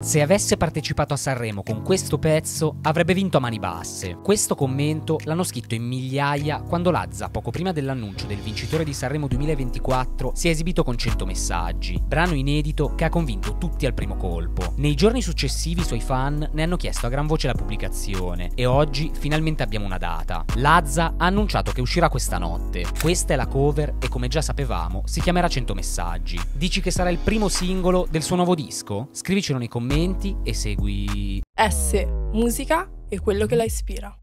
Se avesse partecipato a Sanremo con questo pezzo, avrebbe vinto a mani basse. Questo commento l'hanno scritto in migliaia quando Lazza, poco prima dell'annuncio del vincitore di Sanremo 2024, si è esibito con 100 messaggi, brano inedito che ha convinto tutti al primo colpo. Nei giorni successivi i suoi fan ne hanno chiesto a gran voce la pubblicazione e oggi finalmente abbiamo una data. Lazza ha annunciato che uscirà questa notte. Questa è la cover e come già sapevamo si chiamerà 100 messaggi. Dici che sarà il primo singolo del suo nuovo disco? Scrivicelo nei commenti commenti e segui S, musica e quello che la ispira.